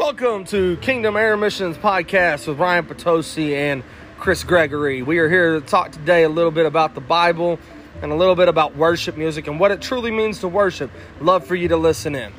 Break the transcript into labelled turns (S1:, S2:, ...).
S1: Welcome to Kingdom Air Missions podcast with Ryan Potosi and Chris Gregory. We are here to talk today a little bit about the Bible and a little bit about worship music and what it truly means to worship. Love for you to listen in.